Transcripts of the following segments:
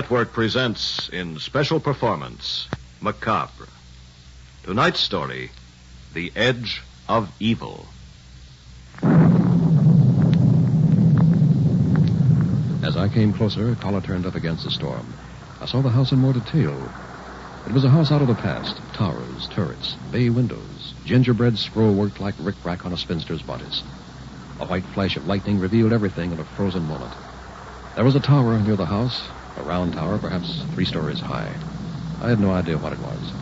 Network presents in special performance Macabre. Tonight's story The Edge of Evil. As I came closer, a collar turned up against the storm. I saw the house in more detail. It was a house out of the past. Towers, turrets, bay windows, gingerbread scroll worked like rick-rack on a spinster's bodice. A white flash of lightning revealed everything in a frozen moment. There was a tower near the house, a round tower, perhaps three stories high. I had no idea what it was.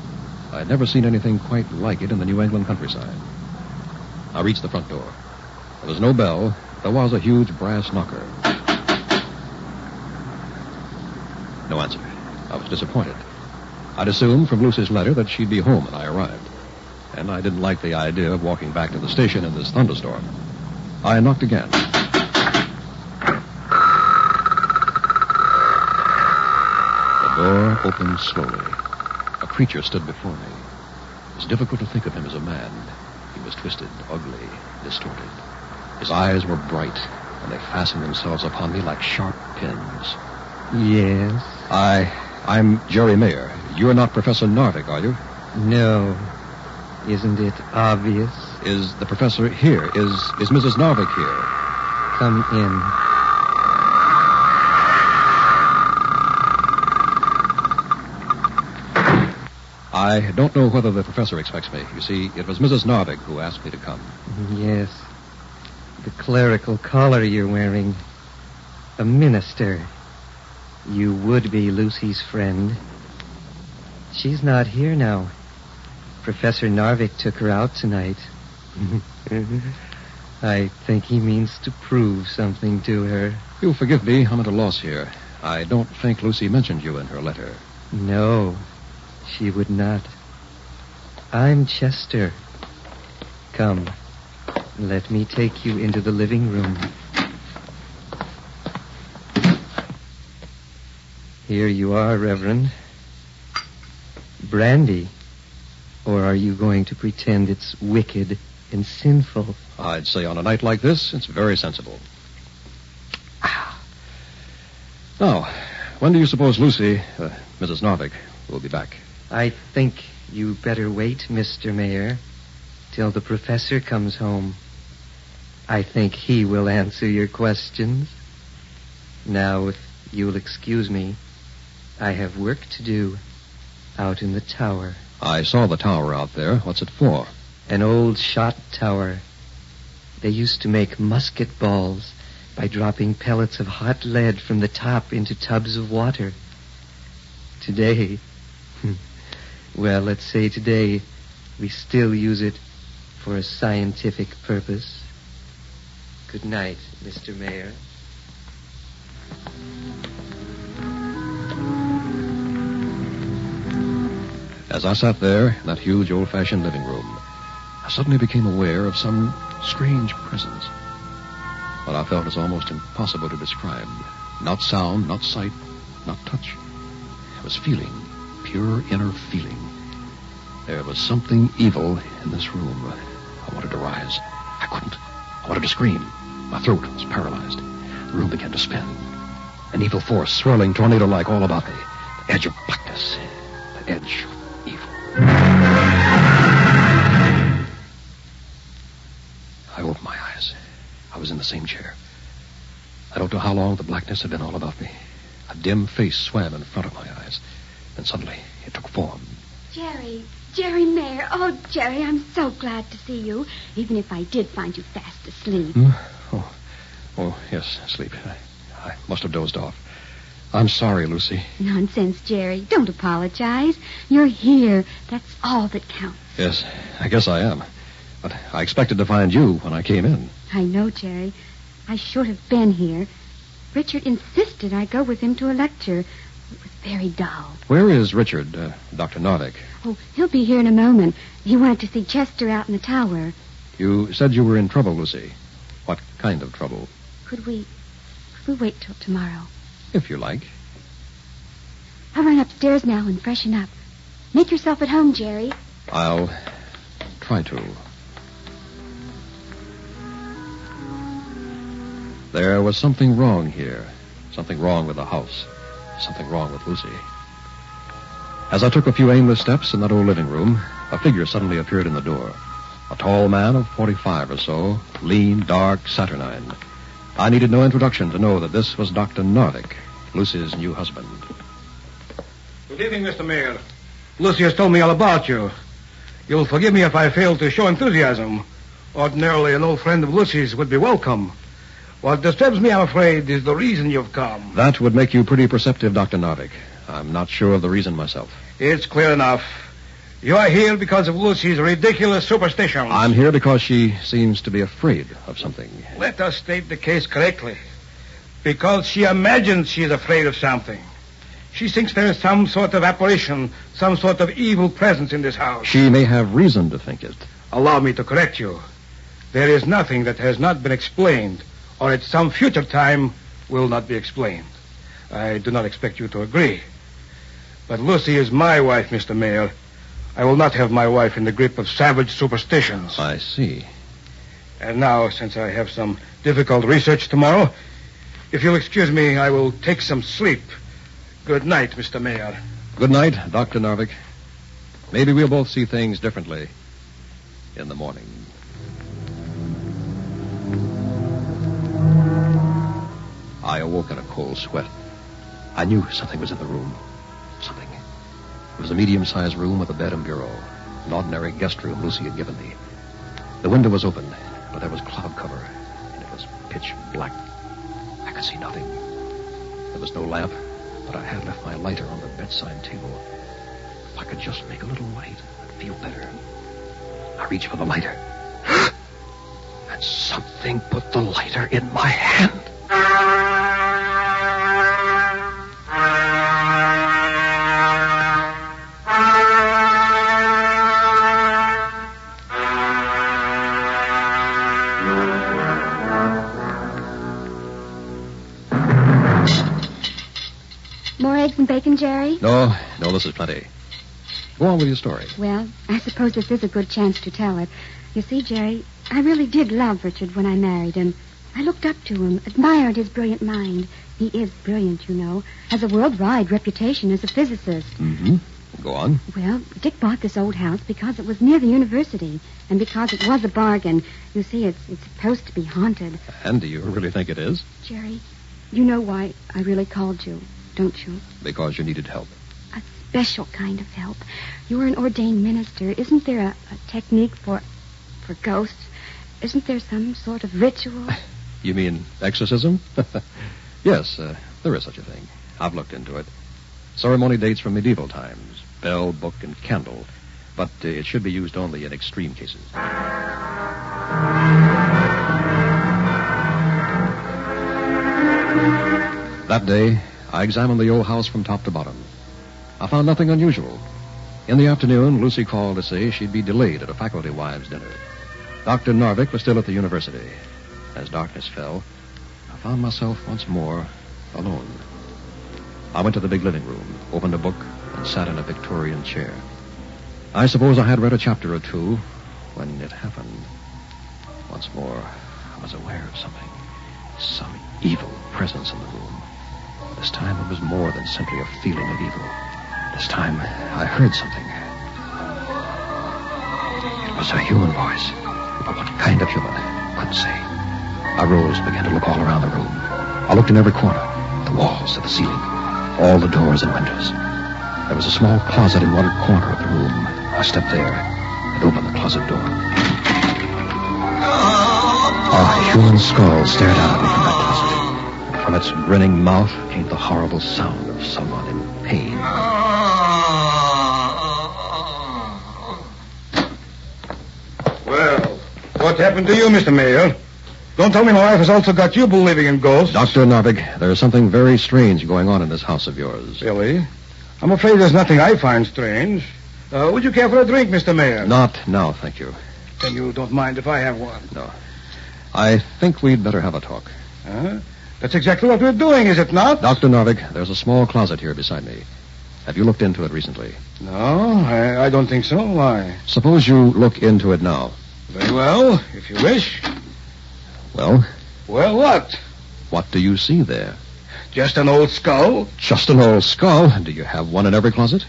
I had never seen anything quite like it in the New England countryside. I reached the front door. There was no bell. There was a huge brass knocker. No answer. I was disappointed. I'd assumed from Lucy's letter that she'd be home when I arrived. And I didn't like the idea of walking back to the station in this thunderstorm. I knocked again. Door opened slowly. A creature stood before me. It was difficult to think of him as a man. He was twisted, ugly, distorted. His eyes were bright, and they fastened themselves upon me like sharp pins. Yes. I. I'm Jerry Mayer. You're not Professor Narvik, are you? No. Isn't it obvious? Is the professor here? Is is Mrs. Narvik here? Come in. I don't know whether the professor expects me. You see, it was Mrs. Narvik who asked me to come. Mm, yes. The clerical collar you're wearing. A minister. You would be Lucy's friend. She's not here now. Professor Narvik took her out tonight. I think he means to prove something to her. You'll forgive me. I'm at a loss here. I don't think Lucy mentioned you in her letter. No, she would not. I'm Chester. Come, let me take you into the living room. Here you are, Reverend. Brandy. Or are you going to pretend it's wicked and sinful? I'd say on a night like this, it's very sensible. Ah. Now, when do you suppose Lucy, uh, Mrs. Narvik, will be back? I think you better wait, Mr. Mayer, till the professor comes home. I think he will answer your questions. Now, if you'll excuse me, I have work to do out in the tower. I saw the tower out there. What's it for? An old shot tower. They used to make musket balls by dropping pellets of hot lead from the top into tubs of water. Today, hmm, well, let's say today, we still use it for a scientific purpose. Good night, Mr. Mayer. As I sat there in that huge old fashioned living room, I suddenly became aware of some strange presence. What I felt is almost impossible to describe. Not sound, not sight, not touch. I was feeling, pure inner feeling. There was something evil in this room. I wanted to rise. I couldn't. I wanted to scream. My throat was paralyzed. The room began to spin. An evil force swirling tornado like all about me. The edge of blackness. The edge of evil. I opened my eyes. I was in the same chair. I don't know how long the blackness had been all about me. A dim face swam in front of my eyes. Then suddenly it took form. Jerry, Jerry Mayer. Oh, Jerry, I'm so glad to see you, even if I did find you fast asleep. Hmm? Oh, oh, yes, sleep. I, I must have dozed off. I'm sorry, Lucy. Nonsense, Jerry. Don't apologize. You're here. That's all that counts. Yes, I guess I am. But I expected to find you when I came in. I know, Jerry. I should have been here. Richard insisted I go with him to a lecture. Very dull. Where is Richard, uh, Dr. Narvik? Oh, he'll be here in a moment. He wanted to see Chester out in the tower. You said you were in trouble, Lucy. What kind of trouble? Could we... Could we wait till tomorrow? If you like. I'll run upstairs now and freshen up. Make yourself at home, Jerry. I'll try to. There was something wrong here. Something wrong with the house. Something wrong with Lucy. As I took a few aimless steps in that old living room, a figure suddenly appeared in the door. A tall man of 45 or so, lean, dark, saturnine. I needed no introduction to know that this was Dr. Narvik, Lucy's new husband. Good evening, Mr. Mayer. Lucy has told me all about you. You'll forgive me if I fail to show enthusiasm. Ordinarily, an old friend of Lucy's would be welcome. What disturbs me, I'm afraid, is the reason you've come. That would make you pretty perceptive, Dr. Narvik. I'm not sure of the reason myself. It's clear enough. You are here because of Lucy's ridiculous superstitions. I'm here because she seems to be afraid of something. Let us state the case correctly. Because she imagines she is afraid of something. She thinks there is some sort of apparition, some sort of evil presence in this house. She may have reason to think it. Allow me to correct you. There is nothing that has not been explained, or at some future time will not be explained. I do not expect you to agree. But Lucy is my wife, Mr. Mayer. I will not have my wife in the grip of savage superstitions. I see. And now, since I have some difficult research tomorrow, if you'll excuse me, I will take some sleep. Good night, Mr. Mayer. Good night, Dr. Narvik. Maybe we'll both see things differently in the morning. Cold sweat. I knew something was in the room. Something. It was a medium-sized room with a bed and bureau. An ordinary guest room Lucy had given me. The window was open, but there was cloud cover, and it was pitch black. I could see nothing. There was no lamp, but I had left my lighter on the bedside table. If I could just make a little light, I'd feel better. I reached for the lighter. and something put the lighter in my hand. This is plenty. Go on with your story. Well, I suppose this is a good chance to tell it. You see, Jerry, I really did love Richard when I married him. I looked up to him, admired his brilliant mind. He is brilliant, you know, has a worldwide reputation as a physicist. Mm-hmm. Go on. Well, Dick bought this old house because it was near the university, and because it was a bargain. You see, it's it's supposed to be haunted. And do you really think it is? Jerry, you know why I really called you, don't you? Because you needed help. Special kind of help. You're an ordained minister. Isn't there a, a technique for for ghosts? Isn't there some sort of ritual? You mean exorcism? yes, uh, there is such a thing. I've looked into it. Ceremony dates from medieval times bell, book, and candle. But uh, it should be used only in extreme cases. That day, I examined the old house from top to bottom. I found nothing unusual. In the afternoon, Lucy called to say she'd be delayed at a faculty wives' dinner. Dr. Narvik was still at the university. As darkness fell, I found myself once more alone. I went to the big living room, opened a book, and sat in a Victorian chair. I suppose I had read a chapter or two when it happened. Once more, I was aware of something. Some evil presence in the room. This time it was more than simply a feeling of evil. This time I heard something. It was a human voice. But what kind of human? I couldn't say. I rose, began to look all around the room. I looked in every corner, the walls, to the ceiling, all the doors and windows. There was a small closet in one corner of the room. I stepped there and opened the closet door. A human skull stared out at me from that closet. From its grinning mouth came the horrible sound of someone in pain. Well, what happened to you, Mr. Mayer? Don't tell me my wife has also got you believing in ghosts. Dr. Narvik, there is something very strange going on in this house of yours. Really? I'm afraid there's nothing I find strange. Uh, would you care for a drink, Mr. Mayer? Not now, thank you. Then you don't mind if I have one. No. I think we'd better have a talk. Huh? That's exactly what we're doing, is it not? Dr. Narvik, there's a small closet here beside me. Have you looked into it recently? No, I, I don't think so. Why? Suppose you look into it now. Very well, if you wish. Well, Well, what? what do you see there? Just an old skull? Just an old skull. Do you have one in every closet?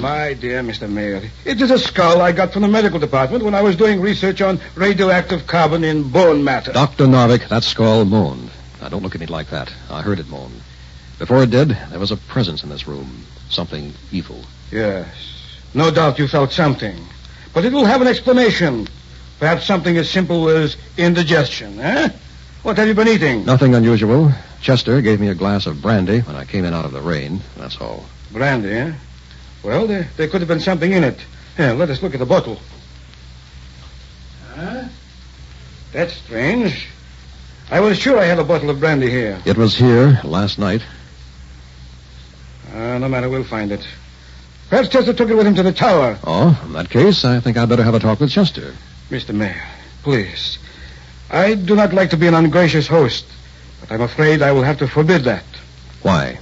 My dear Mr. Mayer, it is a skull I got from the medical department when I was doing research on radioactive carbon in bone matter. Dr. Narvik, that skull moaned. Now, don't look at me like that. I heard it moan. Before it did, there was a presence in this room. Something evil. Yes. No doubt you felt something. But it will have an explanation. Perhaps something as simple as indigestion, eh? What have you been eating? Nothing unusual. Chester gave me a glass of brandy when I came in out of the rain. That's all. Brandy, eh? Well, there, there could have been something in it. Here, let us look at the bottle. Huh? That's strange. I was sure I had a bottle of brandy here. It was here last night. Uh, no matter, we'll find it. Perhaps Chester took it with him to the tower. Oh, in that case, I think I'd better have a talk with Chester. Mr. Mayer, please. I do not like to be an ungracious host, but I'm afraid I will have to forbid that. Why?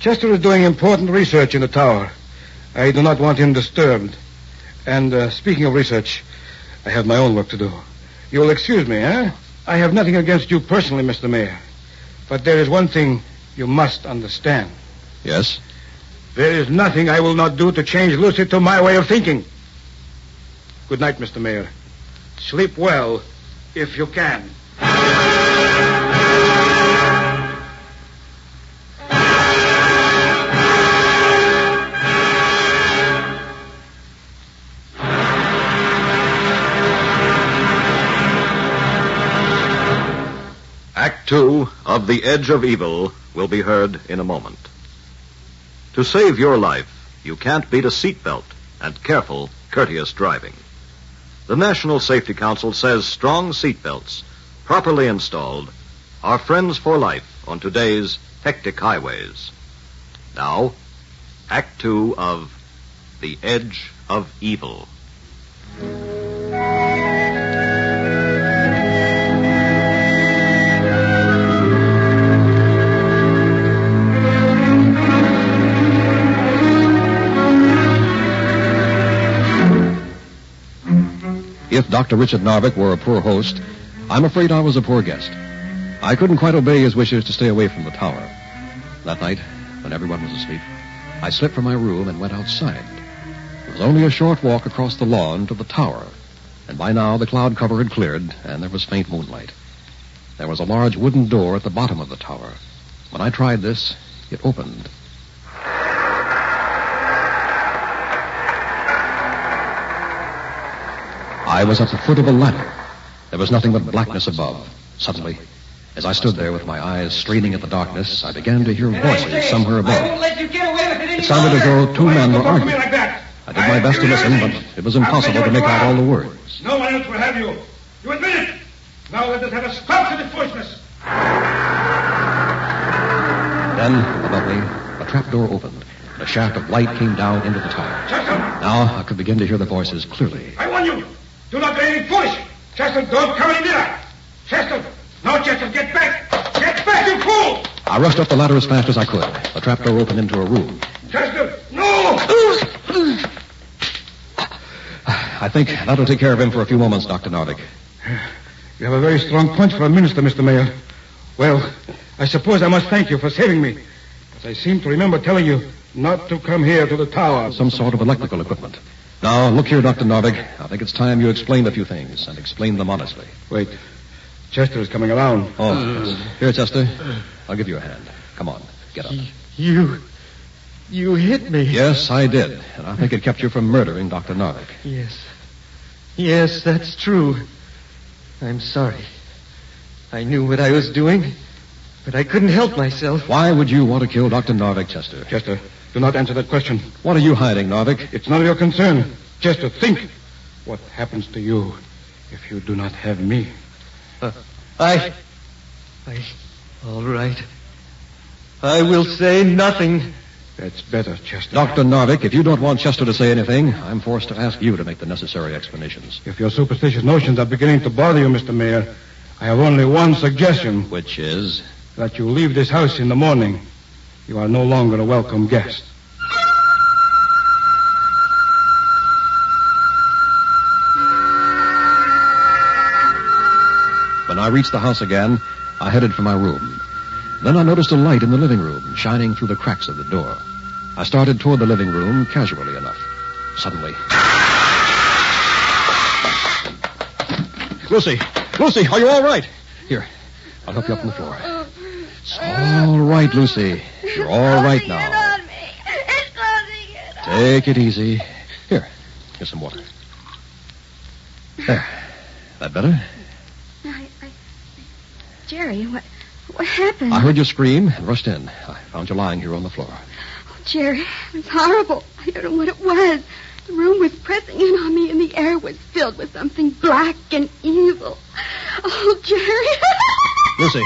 Chester is doing important research in the tower. I do not want him disturbed. And uh, speaking of research, I have my own work to do. You'll excuse me, eh? I have nothing against you personally, Mr. Mayer. But there is one thing you must understand. Yes? There is nothing I will not do to change Lucy to my way of thinking. Good night, Mr. Mayer. Sleep well, if you can. Act two of The Edge of Evil will be heard in a moment. To save your life, you can't beat a seatbelt and careful, courteous driving. The National Safety Council says strong seatbelts, properly installed, are friends for life on today's hectic highways. Now, Act two of The Edge of Evil. If Dr. Richard Narvik were a poor host, I'm afraid I was a poor guest. I couldn't quite obey his wishes to stay away from the tower. That night, when everyone was asleep, I slipped from my room and went outside. It was only a short walk across the lawn to the tower, and by now the cloud cover had cleared and there was faint moonlight. There was a large wooden door at the bottom of the tower. When I tried this, it opened. I was at the foot of a ladder. There was nothing but blackness above. Suddenly, as I stood there with my eyes straining at the darkness, I began to hear voices somewhere I above. won't let you get away with it It sounded as though two men were Don't talk to me arguing. like that. I did my best to listen, but it was impossible to make out all the words. No one else will have you. You admit it. Now let us have a stop to this foolishness. Then, above me, a trapdoor opened, and a shaft of light came down into the tower. Now I could begin to hear the voices clearly. I warn you. Do not do anything foolish. Chester, don't come any nearer. Chester, no, Chester, get back. Get back, you fool. I rushed up the ladder as fast as I could. The trapdoor opened into a room. Chester, no. I think that'll take care of him for a few moments, Dr. Narvik. You have a very strong punch for a minister, Mr. Mayer. Well, I suppose I must thank you for saving me. But I seem to remember telling you not to come here to the tower. Some sort of electrical equipment. Now, look here, Dr. Narvik. I think it's time you explained a few things, and explained them honestly. Wait. Chester is coming around. Oh, yes. Here, Chester. I'll give you a hand. Come on, get up. You. You hit me. Yes, I did. And I think it kept you from murdering Dr. Narvik. Yes. Yes, that's true. I'm sorry. I knew what I was doing, but I couldn't help myself. Why would you want to kill Dr. Narvik, Chester? Chester, do not answer that question. What are you hiding, Narvik? It's none of your concern. Chester, think what happens to you if you do not have me. Uh, I. I. All right. I will say nothing. That's better, Chester. Dr. Narvik, if you don't want Chester to say anything, I'm forced to ask you to make the necessary explanations. If your superstitious notions are beginning to bother you, Mr. Mayer, I have only one suggestion Which is? that you leave this house in the morning. You are no longer a welcome guest. When I reached the house again, I headed for my room. Then I noticed a light in the living room shining through the cracks of the door. I started toward the living room casually enough. Suddenly. Lucy! Lucy, are you all right? Here, I'll help you up on the floor. It's all right, Lucy. You're all right now. on me. It's closing in on Take it easy. Here, here's some water. There. That better? I, I, Jerry, what, what happened? I heard you scream and rushed in. I found you lying here on the floor. Oh, Jerry, it was horrible. I don't know what it was. The room was pressing in on me, and the air was filled with something black and evil. Oh, Jerry. Lucy!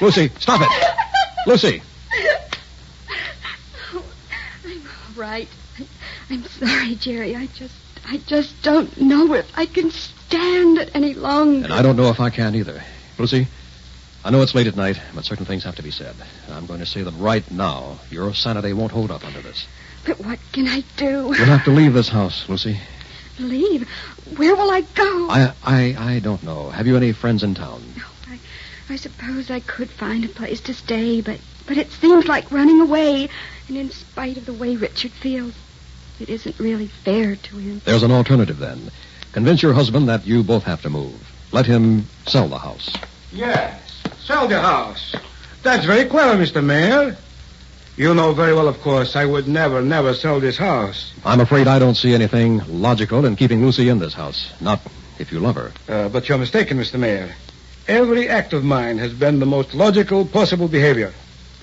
Lucy, stop it! Lucy! Oh, I'm all right. I, I'm sorry, Jerry. I just, I just don't know if I can stand it any longer. And I don't know if I can either. Lucy, I know it's late at night, but certain things have to be said. I'm going to say them right now. Your sanity won't hold up under this. But what can I do? You'll have to leave this house, Lucy. Leave? Where will I go? I, I, I don't know. Have you any friends in town? I, I suppose I could find a place to stay, but, but it seems like running away. And in spite of the way Richard feels, it isn't really fair to him. There's an alternative then. Convince your husband that you both have to move. Let him sell the house. Yes, sell the house. That's very clever, Mr. Mayer. You know very well, of course, I would never, never sell this house. I'm afraid I don't see anything logical in keeping Lucy in this house. Not if you love her. Uh, but you're mistaken, Mr. Mayer. Every act of mine has been the most logical possible behavior.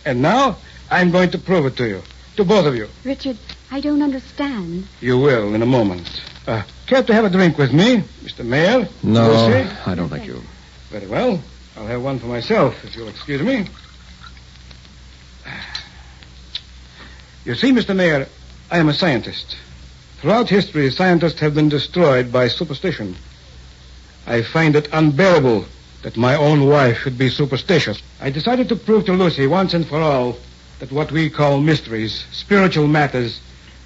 And now, I'm going to prove it to you. To both of you. Richard, I don't understand. You will in a moment. Uh, care to have a drink with me, Mr. Mayer? No, Lucy? I don't think you. Very well. I'll have one for myself, if you'll excuse me. You see, Mr. Mayer, I am a scientist. Throughout history, scientists have been destroyed by superstition. I find it unbearable that my own wife should be superstitious. I decided to prove to Lucy once and for all that what we call mysteries, spiritual matters,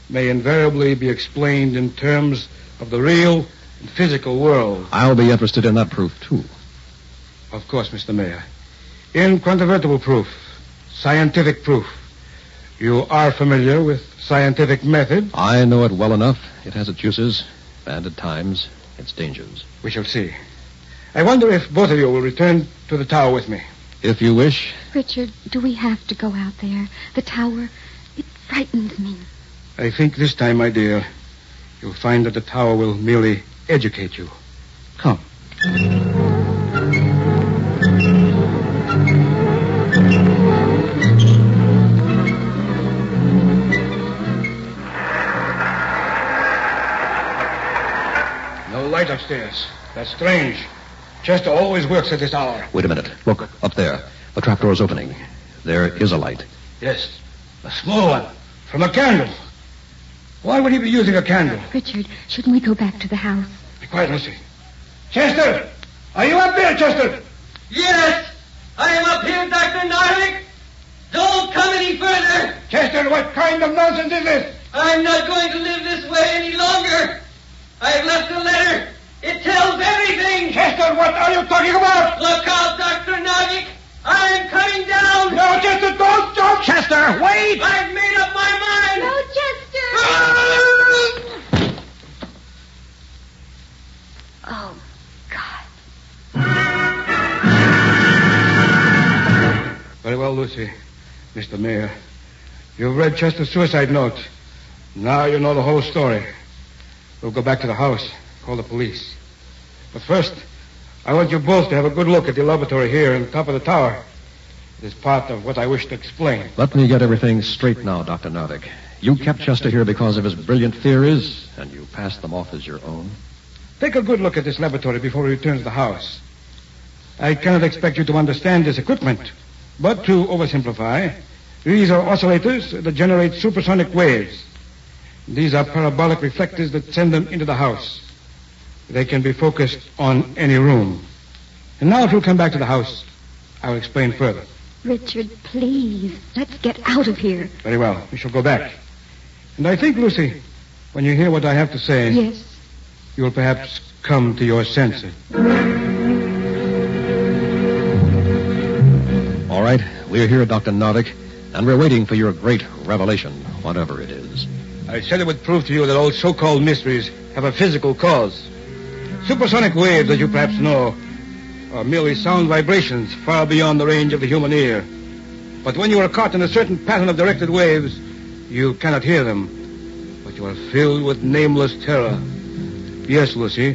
may invariably be explained in terms of the real and physical world. I'll be interested in that proof, too. Of course, Mr. Mayer. Incontrovertible proof. Scientific proof. You are familiar with scientific method? I know it well enough. It has its uses, and at times, its dangers. We shall see. I wonder if both of you will return to the tower with me. If you wish, Richard, do we have to go out there? The tower? It frightens me. I think this time, my dear, you'll find that the tower will merely educate you. Come. No light upstairs. That's strange. Chester always works at this hour. wait a minute. Look, up there. The trapdoor's opening. There is a light. Yes, a small one. From a candle. Why would he be using a candle? Richard, shouldn't we go back to the house? Be quiet, Lucy. Chester! Are you up there, Chester? Yes, I am up here, Dr. Narvik. Don't come any further. Chester, what kind of nonsense is this? I'm not going to live this way any longer. I've left a letter. It tells everything. Chester, what are you talking about? Look out, Dr. Narvik. I'm coming down. No, Chester, don't jump! Chester, wait! I've made up my mind. No, Chester! Ah! Oh, God. Very well, Lucy. Mr. Mayer, you've read Chester's suicide note. Now you know the whole story. We'll go back to the house, call the police. But first, I want you both to have a good look at the laboratory here on top of the tower. It is part of what I wish to explain. Let me get everything straight now, Dr. Narvik. You kept Chester here because of his brilliant theories, and you passed them off as your own. Take a good look at this laboratory before we return to the house. I cannot expect you to understand this equipment. But to oversimplify, these are oscillators that generate supersonic waves. These are parabolic reflectors that send them into the house. They can be focused on any room. And now if you'll come back to the house, I'll explain further. Richard, please, let's get out of here. Very well. We shall go back. And I think, Lucy, when you hear what I have to say, Yes. you'll perhaps come to your senses. All right, we're here, Dr. Novick, and we're waiting for your great revelation, whatever it is. I said it would prove to you that all so-called mysteries have a physical cause. Supersonic waves, as you perhaps know, are merely sound vibrations far beyond the range of the human ear. But when you are caught in a certain pattern of directed waves, you cannot hear them. But you are filled with nameless terror. Yes, Lucy,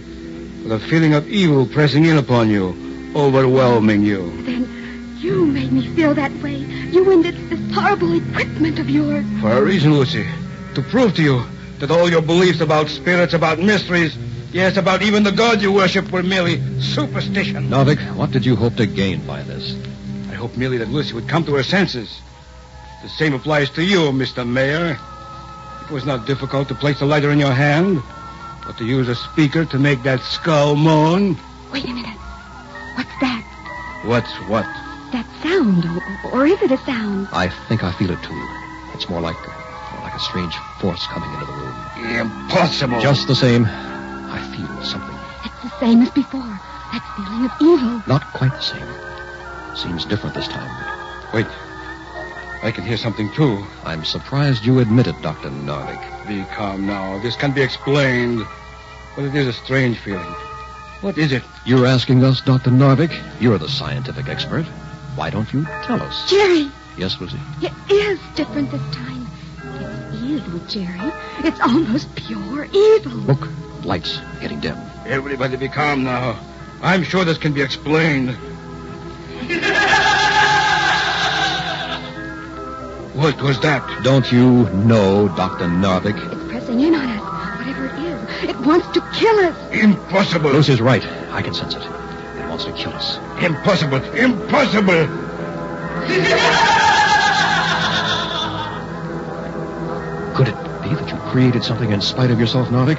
with a feeling of evil pressing in upon you, overwhelming you. Then you made me feel that way. You and this, this horrible equipment of yours. For a reason, Lucy. To prove to you that all your beliefs about spirits, about mysteries, yes, about even the God you worship were merely superstition. Novick, what did you hope to gain by this? I hoped merely that Lucy would come to her senses. The same applies to you, Mr. Mayer. It was not difficult to place the lighter in your hand, but to use a speaker to make that skull moan. Wait a minute. What's that? What's what? That sound, or, or is it a sound? I think I feel it too. It's more like more like a strange force coming into the room. Impossible. Just the same, I feel something. It's the same as before. That feeling of evil. Not quite the same. Seems different this time. Wait. I can hear something, too. I'm surprised you admit it, Dr. Novick. Be calm now. This can be explained. But it is a strange feeling. What is it? You're asking us, Dr. Novick? You're the scientific expert. Why don't you tell us? Jerry, Yes, Lucy? it is different this time. It's evil, Jerry. It's almost pure evil. Look, lights getting dim. Everybody be calm now. I'm sure this can be explained. what was that? Don't you know, Dr. Novick? It's pressing in on us. Whatever it is, it wants to kill us. Impossible. Lucy's right. I can sense it. It wants to kill us. Impossible. Impossible. Could it be that you created something in spite of yourself, Novick?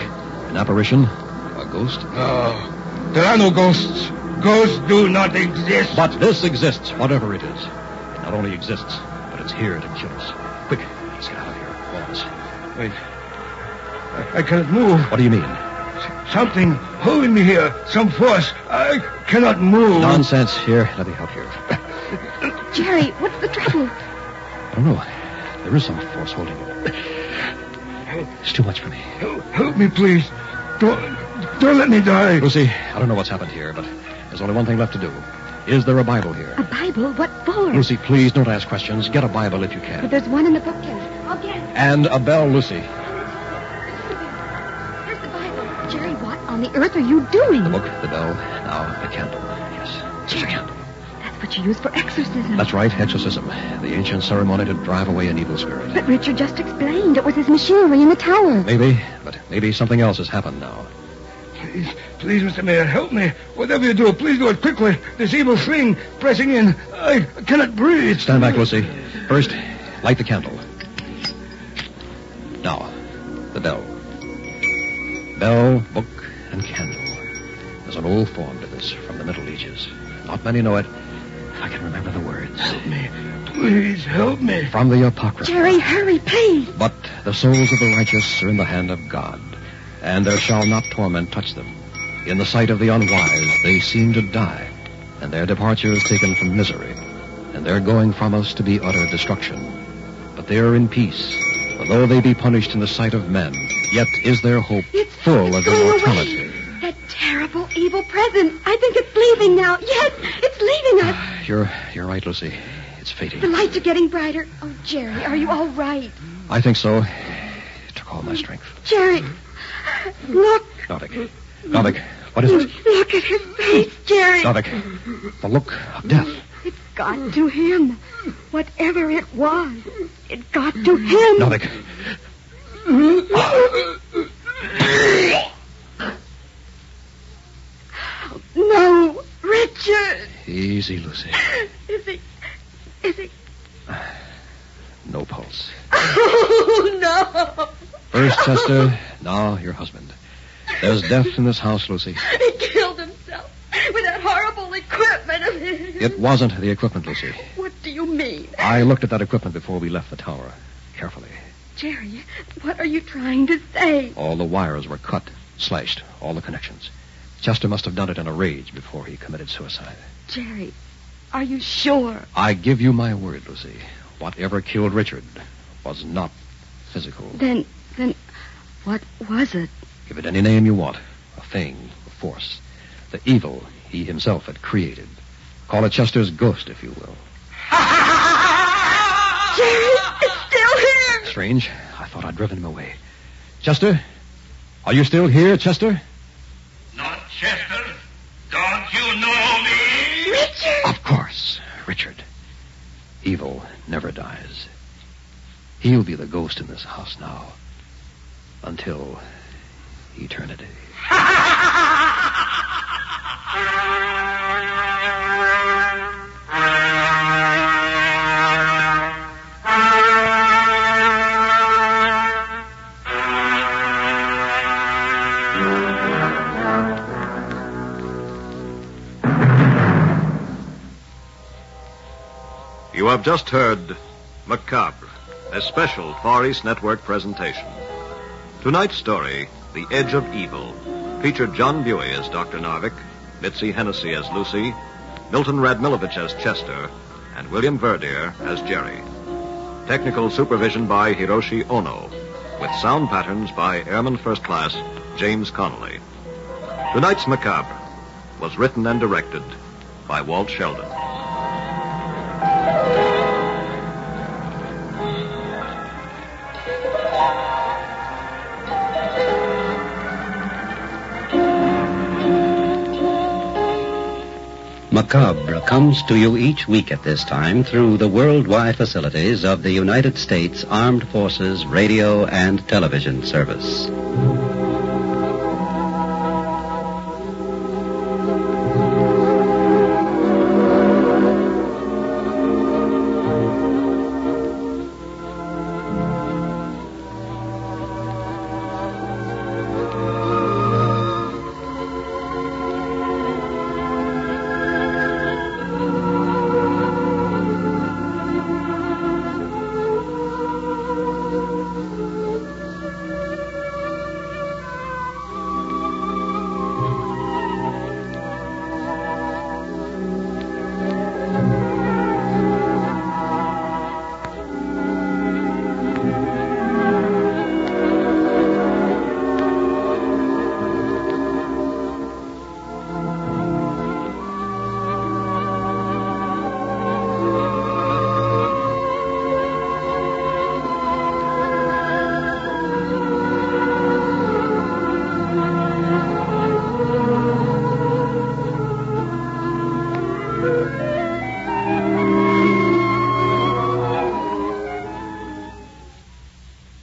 An apparition? A ghost? No. There are no ghosts. Ghosts do not exist. But this exists, whatever it is. It not only exists, but it's here to kill us. Quick, let's get out of here. All of us. Wait. I, I cannot move. What do you mean? Something holding me here. Some force. I cannot move. Nonsense. Here, let me help you. Jerry, what's the trouble? I don't know. There is some force holding you. It's too much for me. Help, help me, please. Don't, don't let me die. Lucy, I don't know what's happened here, but there's only one thing left to do. Is there a Bible here? A Bible? What for? Lucy, please don't ask questions. Get a Bible if you can. But there's one in the bookcase. I'll get it. And a bell, Lucy. Here's the Bible. Jerry, what on the earth are you doing? The book, the bell, now the candle. Yes, just a candle. That's what you use for exorcism. That's right, exorcism. The ancient ceremony to drive away an evil spirit. But Richard just explained it was his machinery in the tower. Maybe, but maybe something else has happened now. Please, please, Mr. Mayer, help me. Whatever you do, please do it quickly. This evil thing pressing in. I cannot breathe. Stand back, Lucy. First, light the candle. Now, the bell. Bell, book, and candle. There's an old form to this from the Middle Ages. Not many know it. I can remember the words. Help me. Please help me. From the Apocrypha. Jerry, hurry, please. But the souls of the righteous are in the hand of God, and there shall not torment touch them. In the sight of the unwise, they seem to die, and their departure is taken from misery, and their going from us to be utter destruction. But they are in peace, for though they be punished in the sight of men, yet is their hope It's, full it's of going immortality. away. That terrible evil presence. I think it's leaving now. Yes, it's leaving us. Ah, You're you're right, Lucy. It's fading. The lights are getting brighter. Oh, Jerry, are you all right? I think so. It took all my strength. Jerry, look. Novik. Novik, what is it? Look at his face, Jerry. Novik, the look of death. It got to him. Whatever it was, it got to him. Novik, No, Richard. Easy, Lucy. Is he... Is he... No pulse. Oh, no. First Chester, now your husband. There's death in this house, Lucy. He killed himself with that horrible equipment of his. It wasn't the equipment, Lucy. What do you mean? I looked at that equipment before we left the tower. Carefully. Jerry, what are you trying to say? All the wires were cut, slashed, all the connections. Chester must have done it in a rage before he committed suicide. Jerry, are you sure? I give you my word, Lucy. Whatever killed Richard was not physical. Then, then, what was it? Give it any name you want. A thing, a force. The evil he himself had created. Call it Chester's ghost, if you will. Jerry, it's still here. Strange. I thought I'd driven him away. Chester? Are you still here, Chester? Not Chester. Don't you know me? Richard. Of course. Richard. Evil never dies. He'll be the ghost in this house now. Until eternity. Have just heard Macabre, a special Far East Network presentation. Tonight's story, The Edge of Evil, featured John Buey as Dr. Narvik, Mitzi Hennessy as Lucy, Milton Radmilovich as Chester, and William Verdier as Jerry. Technical supervision by Hiroshi Ono, with sound patterns by Airman First Class James Connolly. Tonight's Macabre was written and directed by Walt Sheldon. Macabre comes to you each week at this time through the worldwide facilities of the United States Armed Forces Radio and Television Service.